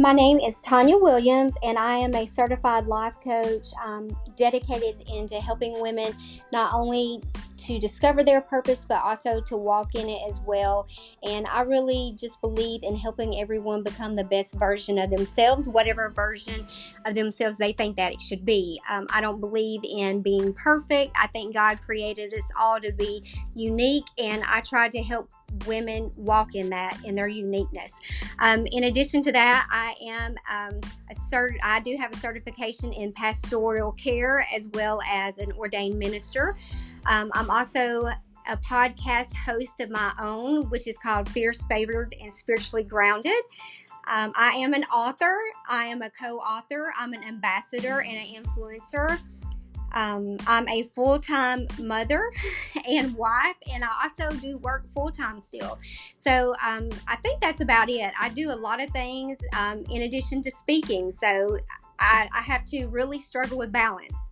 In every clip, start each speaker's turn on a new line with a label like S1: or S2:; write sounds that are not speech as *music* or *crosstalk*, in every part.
S1: My name is Tanya Williams, and I am a certified life coach um, dedicated into helping women not only to discover their purpose, but also to walk in it as well. And I really just believe in helping everyone become the best version of themselves, whatever version of themselves they think that it should be. Um, I don't believe in being perfect. I think God created us all to be unique, and I try to help women walk in that in their uniqueness. Um, in addition to that, I am um, a cert. I do have a certification in pastoral care as well as an ordained minister. Um, I'm also a podcast host of my own, which is called Fierce Favored and Spiritually Grounded. Um, I am an author. I am a co-author. I'm an ambassador and an influencer. Um, I'm a full time mother *laughs* and wife, and I also do work full time still. So um, I think that's about it. I do a lot of things um, in addition to speaking. So I, I have to really struggle with balance.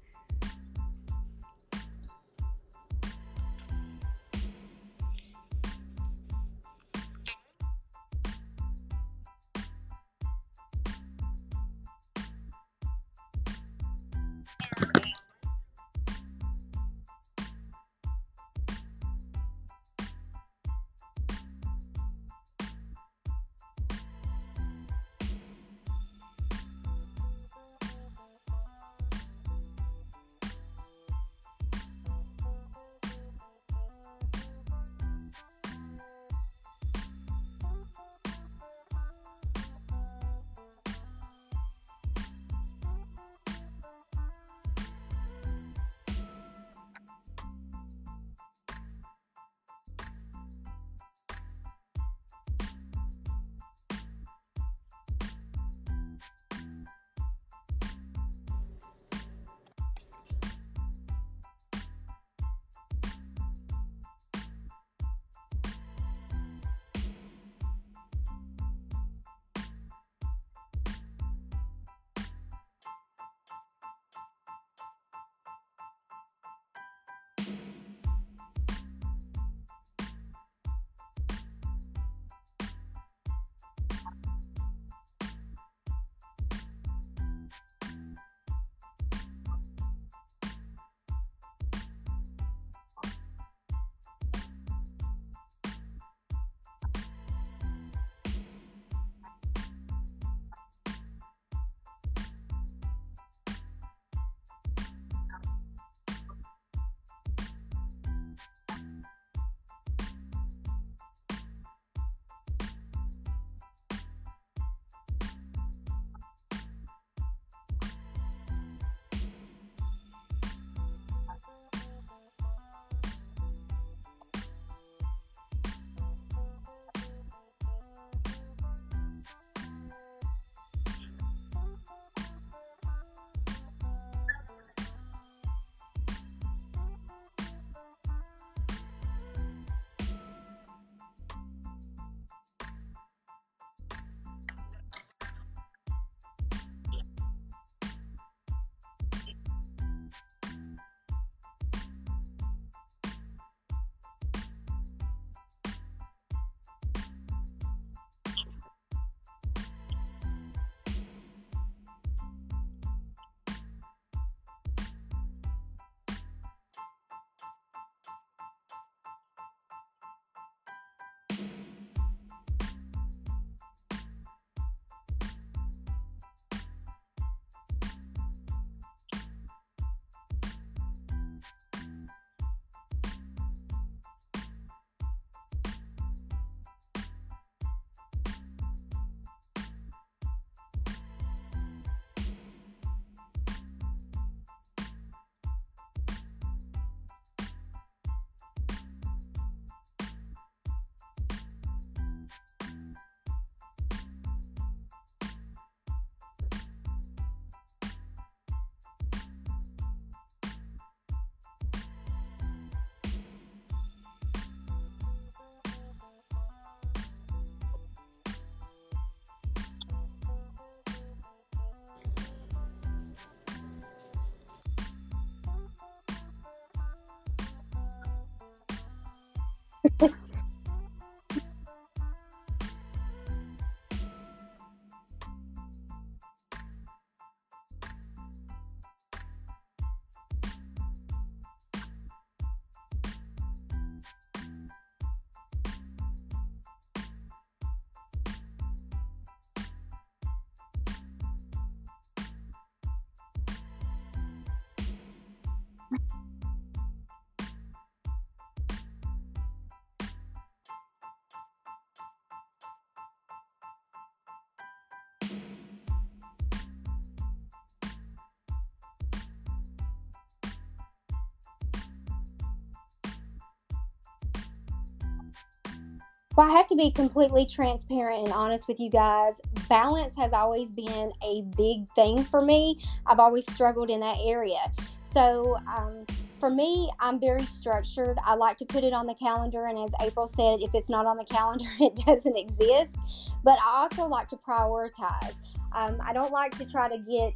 S1: Well, I have to be completely transparent and honest with you guys. Balance has always been a big thing for me. I've always struggled in that area. So, um, for me, I'm very structured. I like to put it on the calendar, and as April said, if it's not on the calendar, *laughs* it doesn't exist. But I also like to prioritize. Um, I don't like to try to get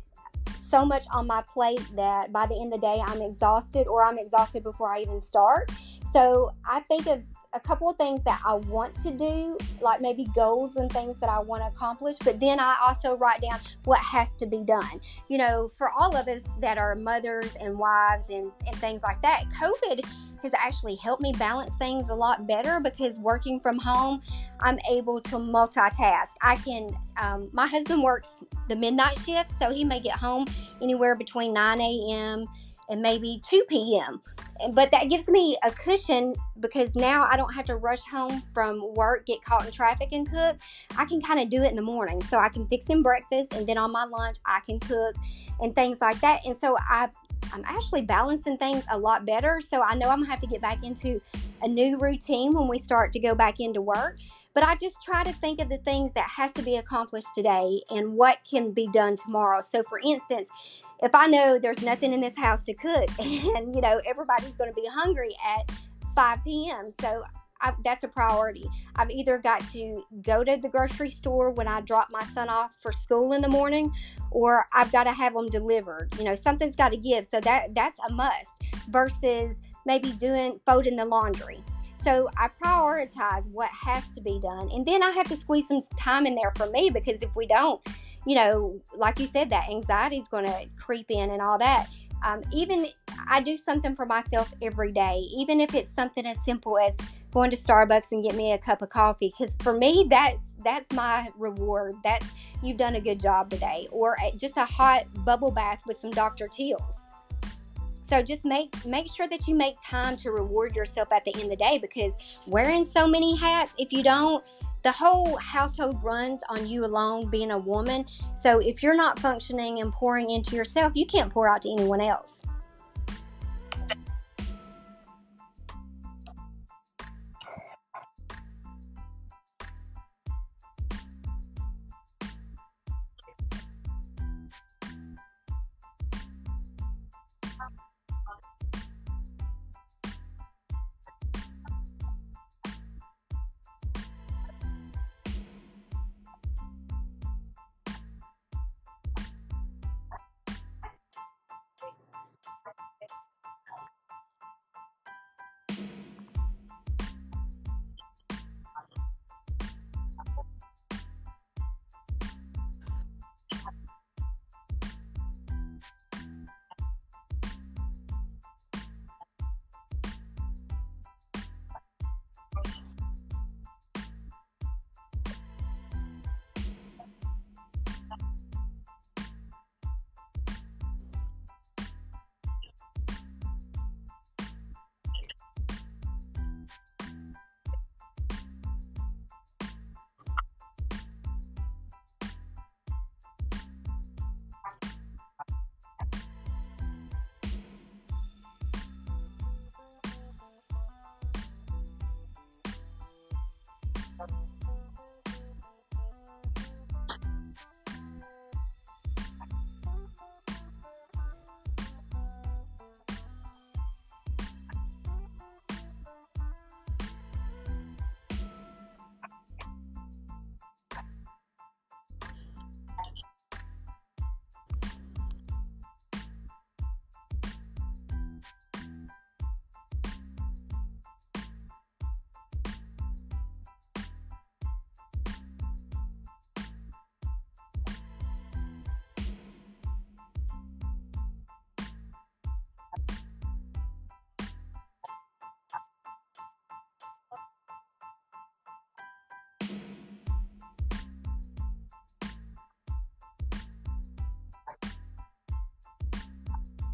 S1: so much on my plate that by the end of the day I'm exhausted or I'm exhausted before I even start. So I think of a couple of things that I want to do, like maybe goals and things that I want to accomplish, but then I also write down what has to be done. You know, for all of us that are mothers and wives and, and things like that, COVID has actually helped me balance things a lot better because working from home, I'm able to multitask. I can, um, my husband works the midnight shift, so he may get home anywhere between 9 a.m. and maybe 2 p.m but that gives me a cushion because now I don't have to rush home from work, get caught in traffic, and cook. I can kind of do it in the morning. So I can fix him breakfast, and then on my lunch, I can cook and things like that. And so I, I'm actually balancing things a lot better. So I know I'm gonna have to get back into a new routine when we start to go back into work. But I just try to think of the things that has to be accomplished today and what can be done tomorrow. So, for instance, if I know there's nothing in this house to cook *laughs* and, you know, everybody's going to be hungry at 5 p.m., so I, that's a priority. I've either got to go to the grocery store when I drop my son off for school in the morning, or I've got to have them delivered. You know, something's got to give. So that that's a must. Versus maybe doing folding the laundry. So I prioritize what has to be done, and then I have to squeeze some time in there for me because if we don't, you know, like you said, that anxiety is going to creep in and all that. Um, even I do something for myself every day, even if it's something as simple as going to Starbucks and get me a cup of coffee. Because for me, that's that's my reward. That's you've done a good job today, or just a hot bubble bath with some Dr. Teal's. So just make make sure that you make time to reward yourself at the end of the day because wearing so many hats, if you don't, the whole household runs on you alone being a woman. So if you're not functioning and pouring into yourself, you can't pour out to anyone else.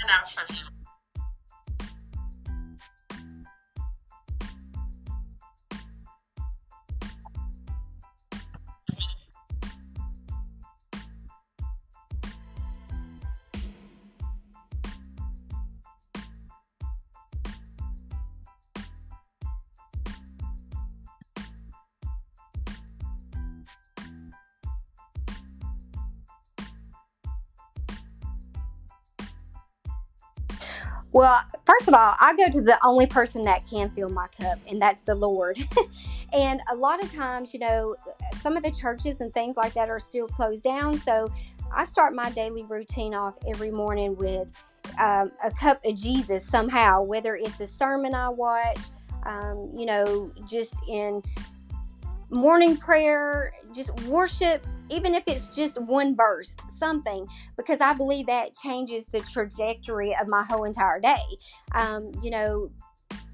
S2: Out for
S1: Well, first of all, I go to the only person that can fill my cup, and that's the Lord. *laughs* and a lot of times, you know, some of the churches and things like that are still closed down. So I start my daily routine off every morning with um, a cup of Jesus somehow, whether it's a sermon I watch, um, you know, just in morning prayer, just worship, even if it's just one verse, something, because I believe that changes the trajectory of my whole entire day. Um, you know,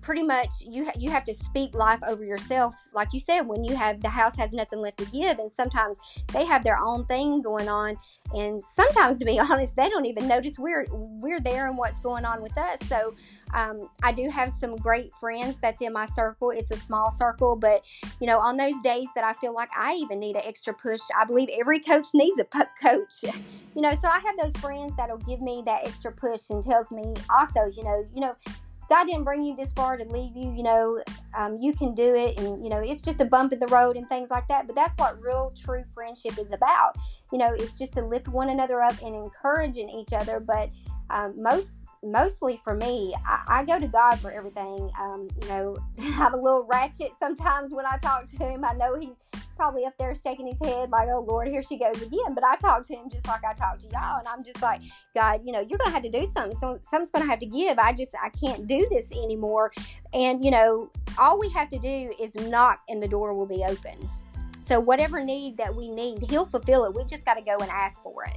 S1: pretty much you ha- you have to speak life over yourself like you said when you have the house has nothing left to give and sometimes they have their own thing going on and sometimes to be *laughs* honest they don't even notice we're we're there and what's going on with us so um, I do have some great friends that's in my circle. It's a small circle, but you know, on those days that I feel like I even need an extra push, I believe every coach needs a coach. *laughs* You know, so I have those friends that'll give me that extra push and tells me also, you know, you know, God didn't bring you this far to leave you. You know, um, you can do it, and you know it's just a bump in the road and things like that. But that's what real, true friendship is about. You know, it's just to lift one another up and encouraging each other. But um, most mostly for me, I, I, go to God for everything. Um, you know, *laughs* I'm a little ratchet sometimes when I talk to Him. I know He's probably up there shaking his head like, oh Lord, here she goes again. But I talk to Him just like I talk to y'all, and I'm just like, God, you know, you're gonna have to do something. So something's gonna have to give. I just I can't do this anymore. And you know, all we have to do is knock, and the door will be open. So whatever need that we need, He'll fulfill it. We just got to go and ask for it.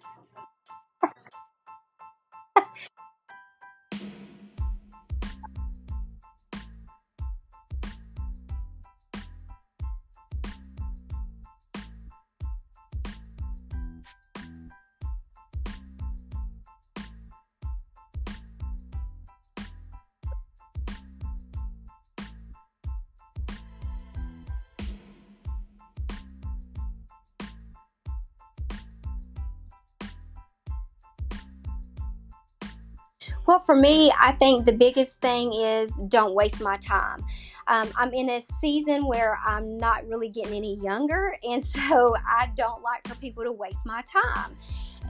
S1: Well, for me, I think the biggest thing is don't waste my time. Um, I'm in a season where I'm not really getting any younger, *laughs* and so I don't like for people to waste my time.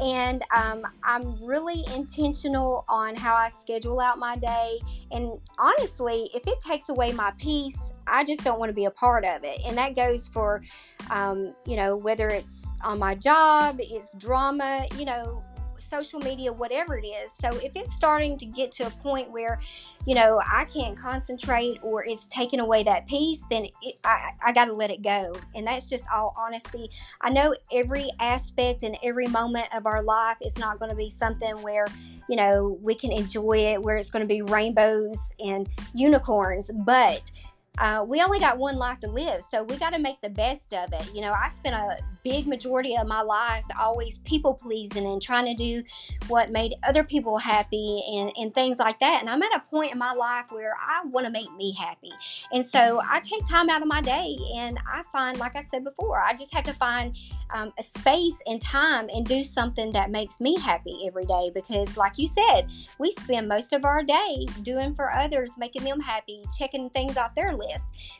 S1: And um, I'm really intentional on how I schedule out my day. And honestly, if it takes away my peace, I just don't want to be a part of it. And that goes for, um, you know, whether it's on my job, it's drama, you know, social media, whatever it is. So if it's starting to get to a point where, you know, I can't concentrate or it's taking away that peace, then it, I, I got to let it go. And that's just all honesty. I know every aspect and every moment of our life is not going to be something where, you know, we can enjoy it, where it's going to be rainbows and unicorns, but uh, we only got one life to live, so we got to make the best of it. You know, I spent a big majority of my life always people pleasing and trying to do what made other people happy and, and things like that. And I'm at a point in my life where I want to make me happy. And so I take time out of my day and I find, like I said before, I just have to find um, a space and time and do something that makes me happy every day because, like you said, we spend most of our day doing for others, making them happy, checking things off their list.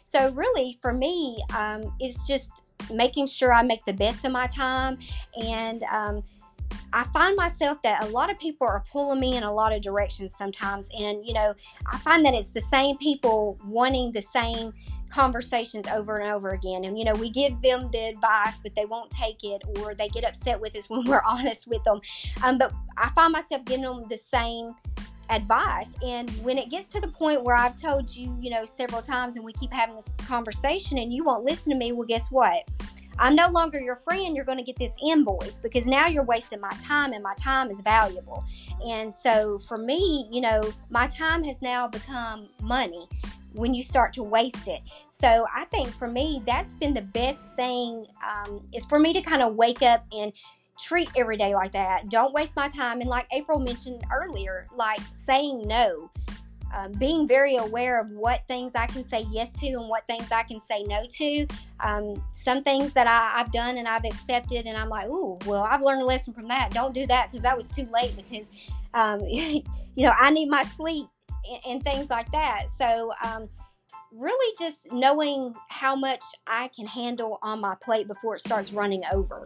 S1: So, really, for me, um, it's just making sure I make the best of my time. And um, I find myself that a lot of people are pulling me in a lot of directions sometimes. And, you know, I find that it's the same people wanting the same conversations over and over again. And, you know, we give them the advice, but they won't take it or they get upset with us *laughs* when we're honest with them. Um, but I find myself giving them the same advice. And when it gets to the point where I've told you, you know, several times and we keep having this conversation and you won't listen to me, well, guess what? I'm no longer your friend. You're going to get this invoice because now you're wasting my time and my time is valuable. And so for me, you know, my time has now become money when you start to waste it. So I think for me, that's been the best thing um, is for me to kind of wake up and treat every day like that. Don't waste my time. And like April mentioned earlier, like saying no, um, being very aware of what things I can say yes to and what things I can say no to. Um, some things that I, have done and I've accepted, and I'm like, ooh, well, I've learned a lesson from that. Don't do that because that was too late because, um, *laughs* you know, I need my sleep and, and things like that. So, um, really just knowing how much I can handle on my plate before it starts running over.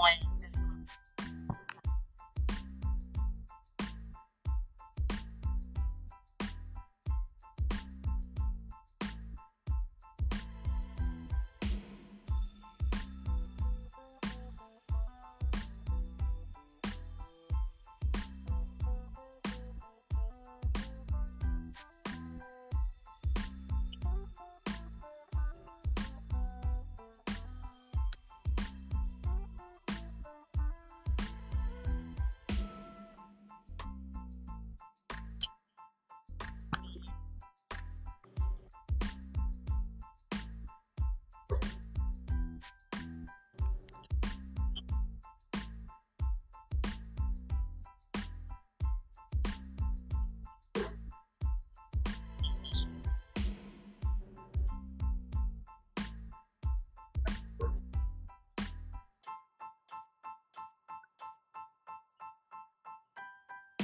S1: point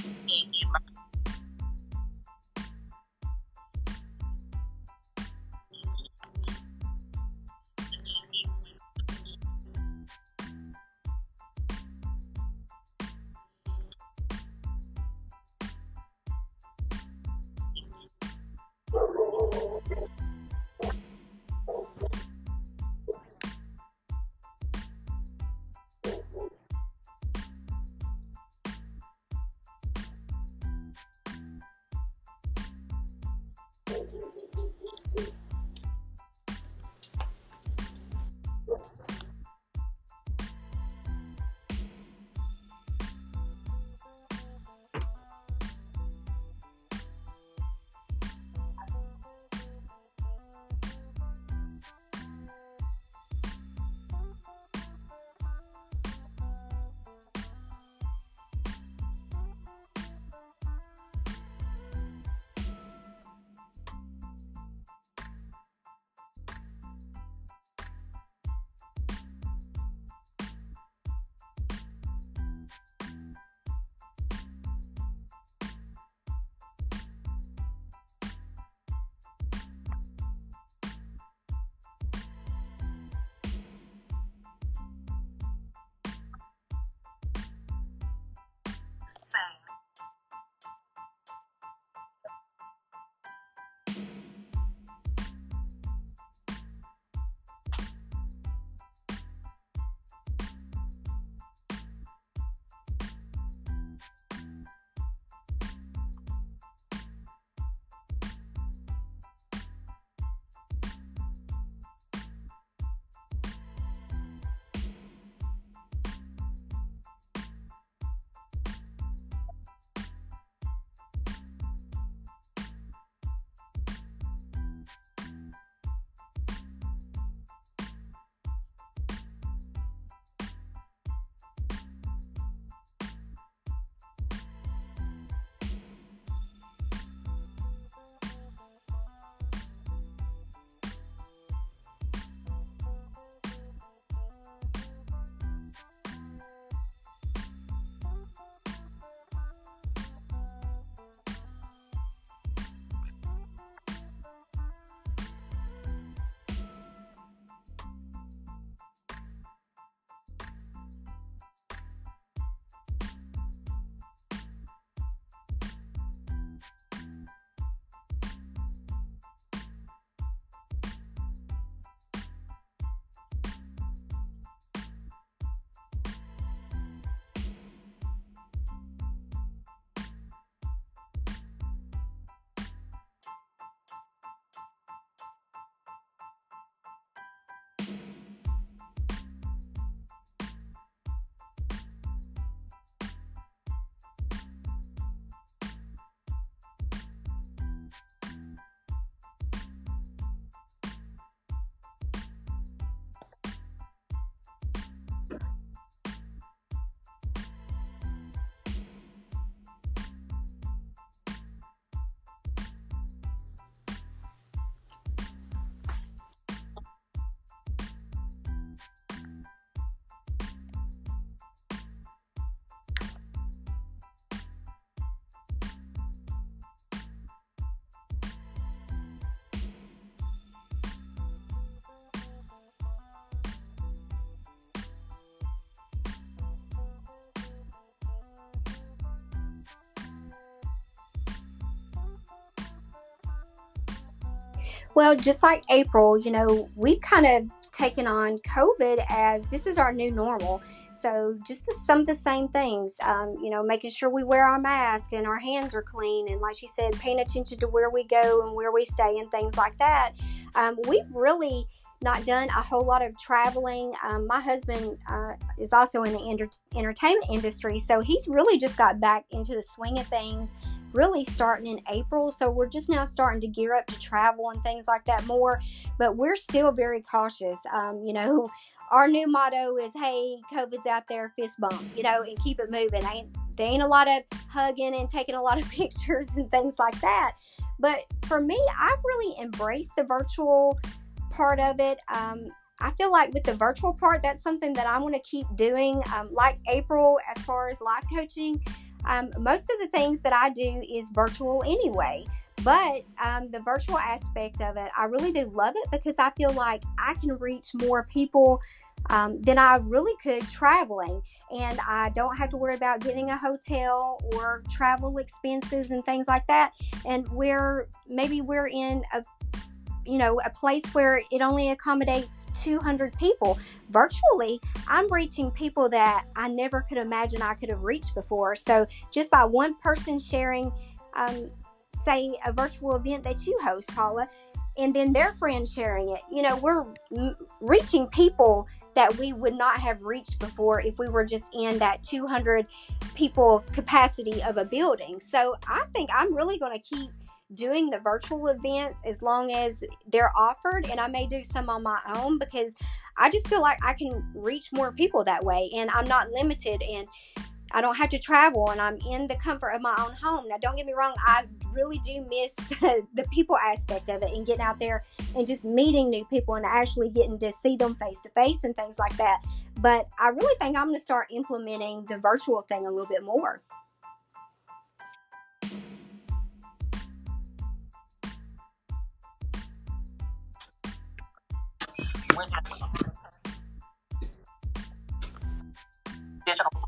S1: game Well, just like April, you know, we've kind of taken on COVID as this is our new normal. So just the, some of the same things, um, you know, making sure we wear our mask and our hands are clean, and like she said, paying attention to where we go and where we stay and things like that. Um, we've really not done a whole lot of traveling. Um, my husband uh, is also in the enter- entertainment industry, so he's really just got back into the swing of things really starting in April. So we're just now starting to gear up to travel and things like that more. But we're still very cautious. Um, you know, *laughs* our new motto is hey covid's out there fist bump you know and keep it moving ain't there ain't a lot of hugging and taking a lot of *laughs* pictures and things like that but for me i've really embraced the virtual part of it um, i feel like with the virtual part that's something that i want to keep doing um, like april as far as life coaching um, most of the things that i do is virtual anyway but um, the virtual aspect of it, I really do love it because I feel like I can reach more people um, than I really could traveling. And I don't have to worry about getting a hotel or travel expenses and things like that. And we're maybe we're in a you know a place where it only accommodates 200 people virtually i'm reaching people that i never could imagine i could have reached before so just by one person sharing um, say a virtual event that you host, Paula, and then their friends sharing it. You know, we're m- reaching people that we would not have reached before if we were just in that 200 people capacity of a building. So I think I'm really going to keep doing the virtual events as long as they're offered, and I may do some on my own because I just feel like I can reach more people that way, and I'm not limited. And I don't have to travel and I'm in the comfort of my own home. Now, don't get me wrong, I really do miss *laughs* the, the, people aspect of it and getting out there and just meeting new people and actually getting to see them face to face and things like that. But I really think I'm going to start implementing the virtual thing a little bit more.
S2: Seja no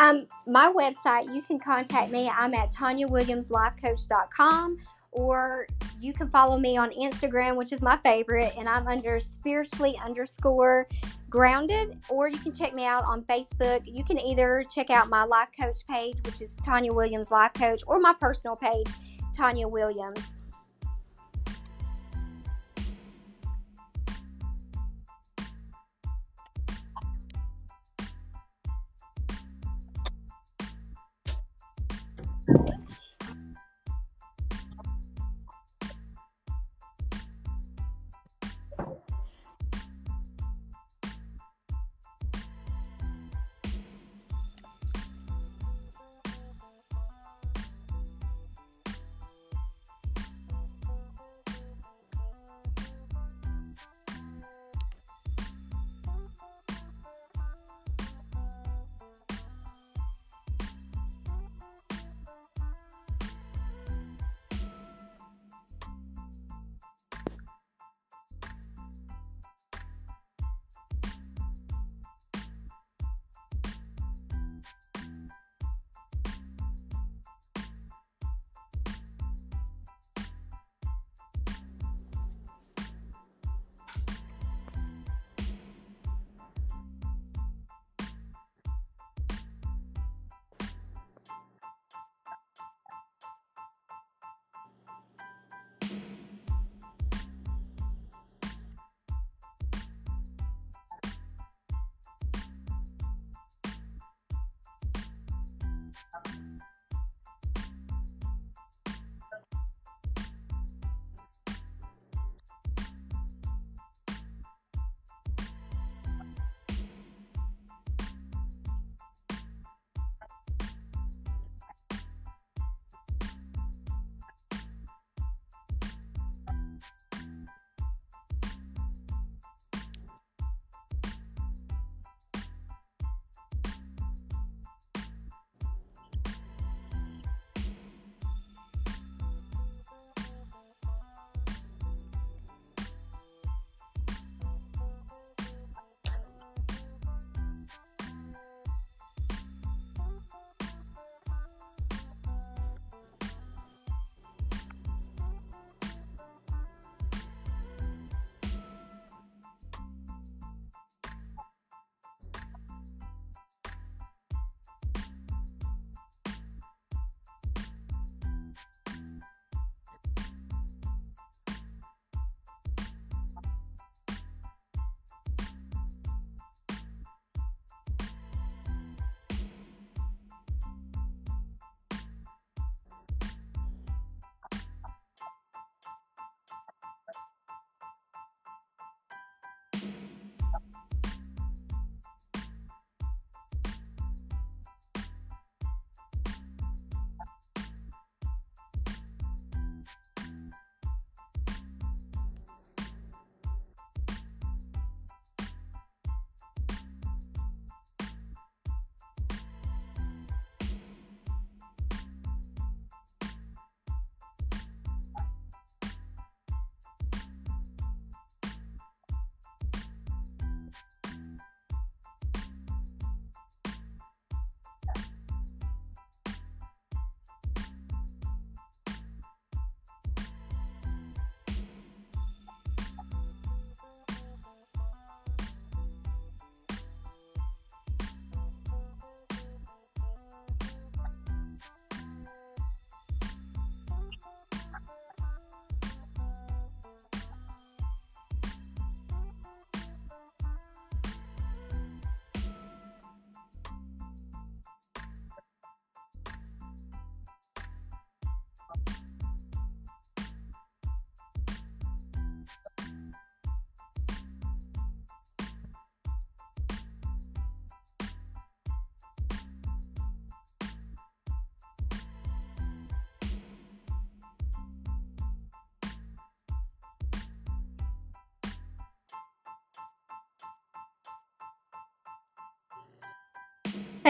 S1: Um, my website, you can contact me. I'm at TanyaWilliamsLifeCoach.com or you can follow me on Instagram, which is my favorite, and I'm under spiritually underscore grounded, or you can check me out on Facebook. You can either check out my life coach page, which is Tanya Williams Life Coach, or my personal page, Tanya Williams.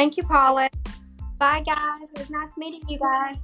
S1: Thank you, Paula. Bye, guys. It was nice meeting you guys.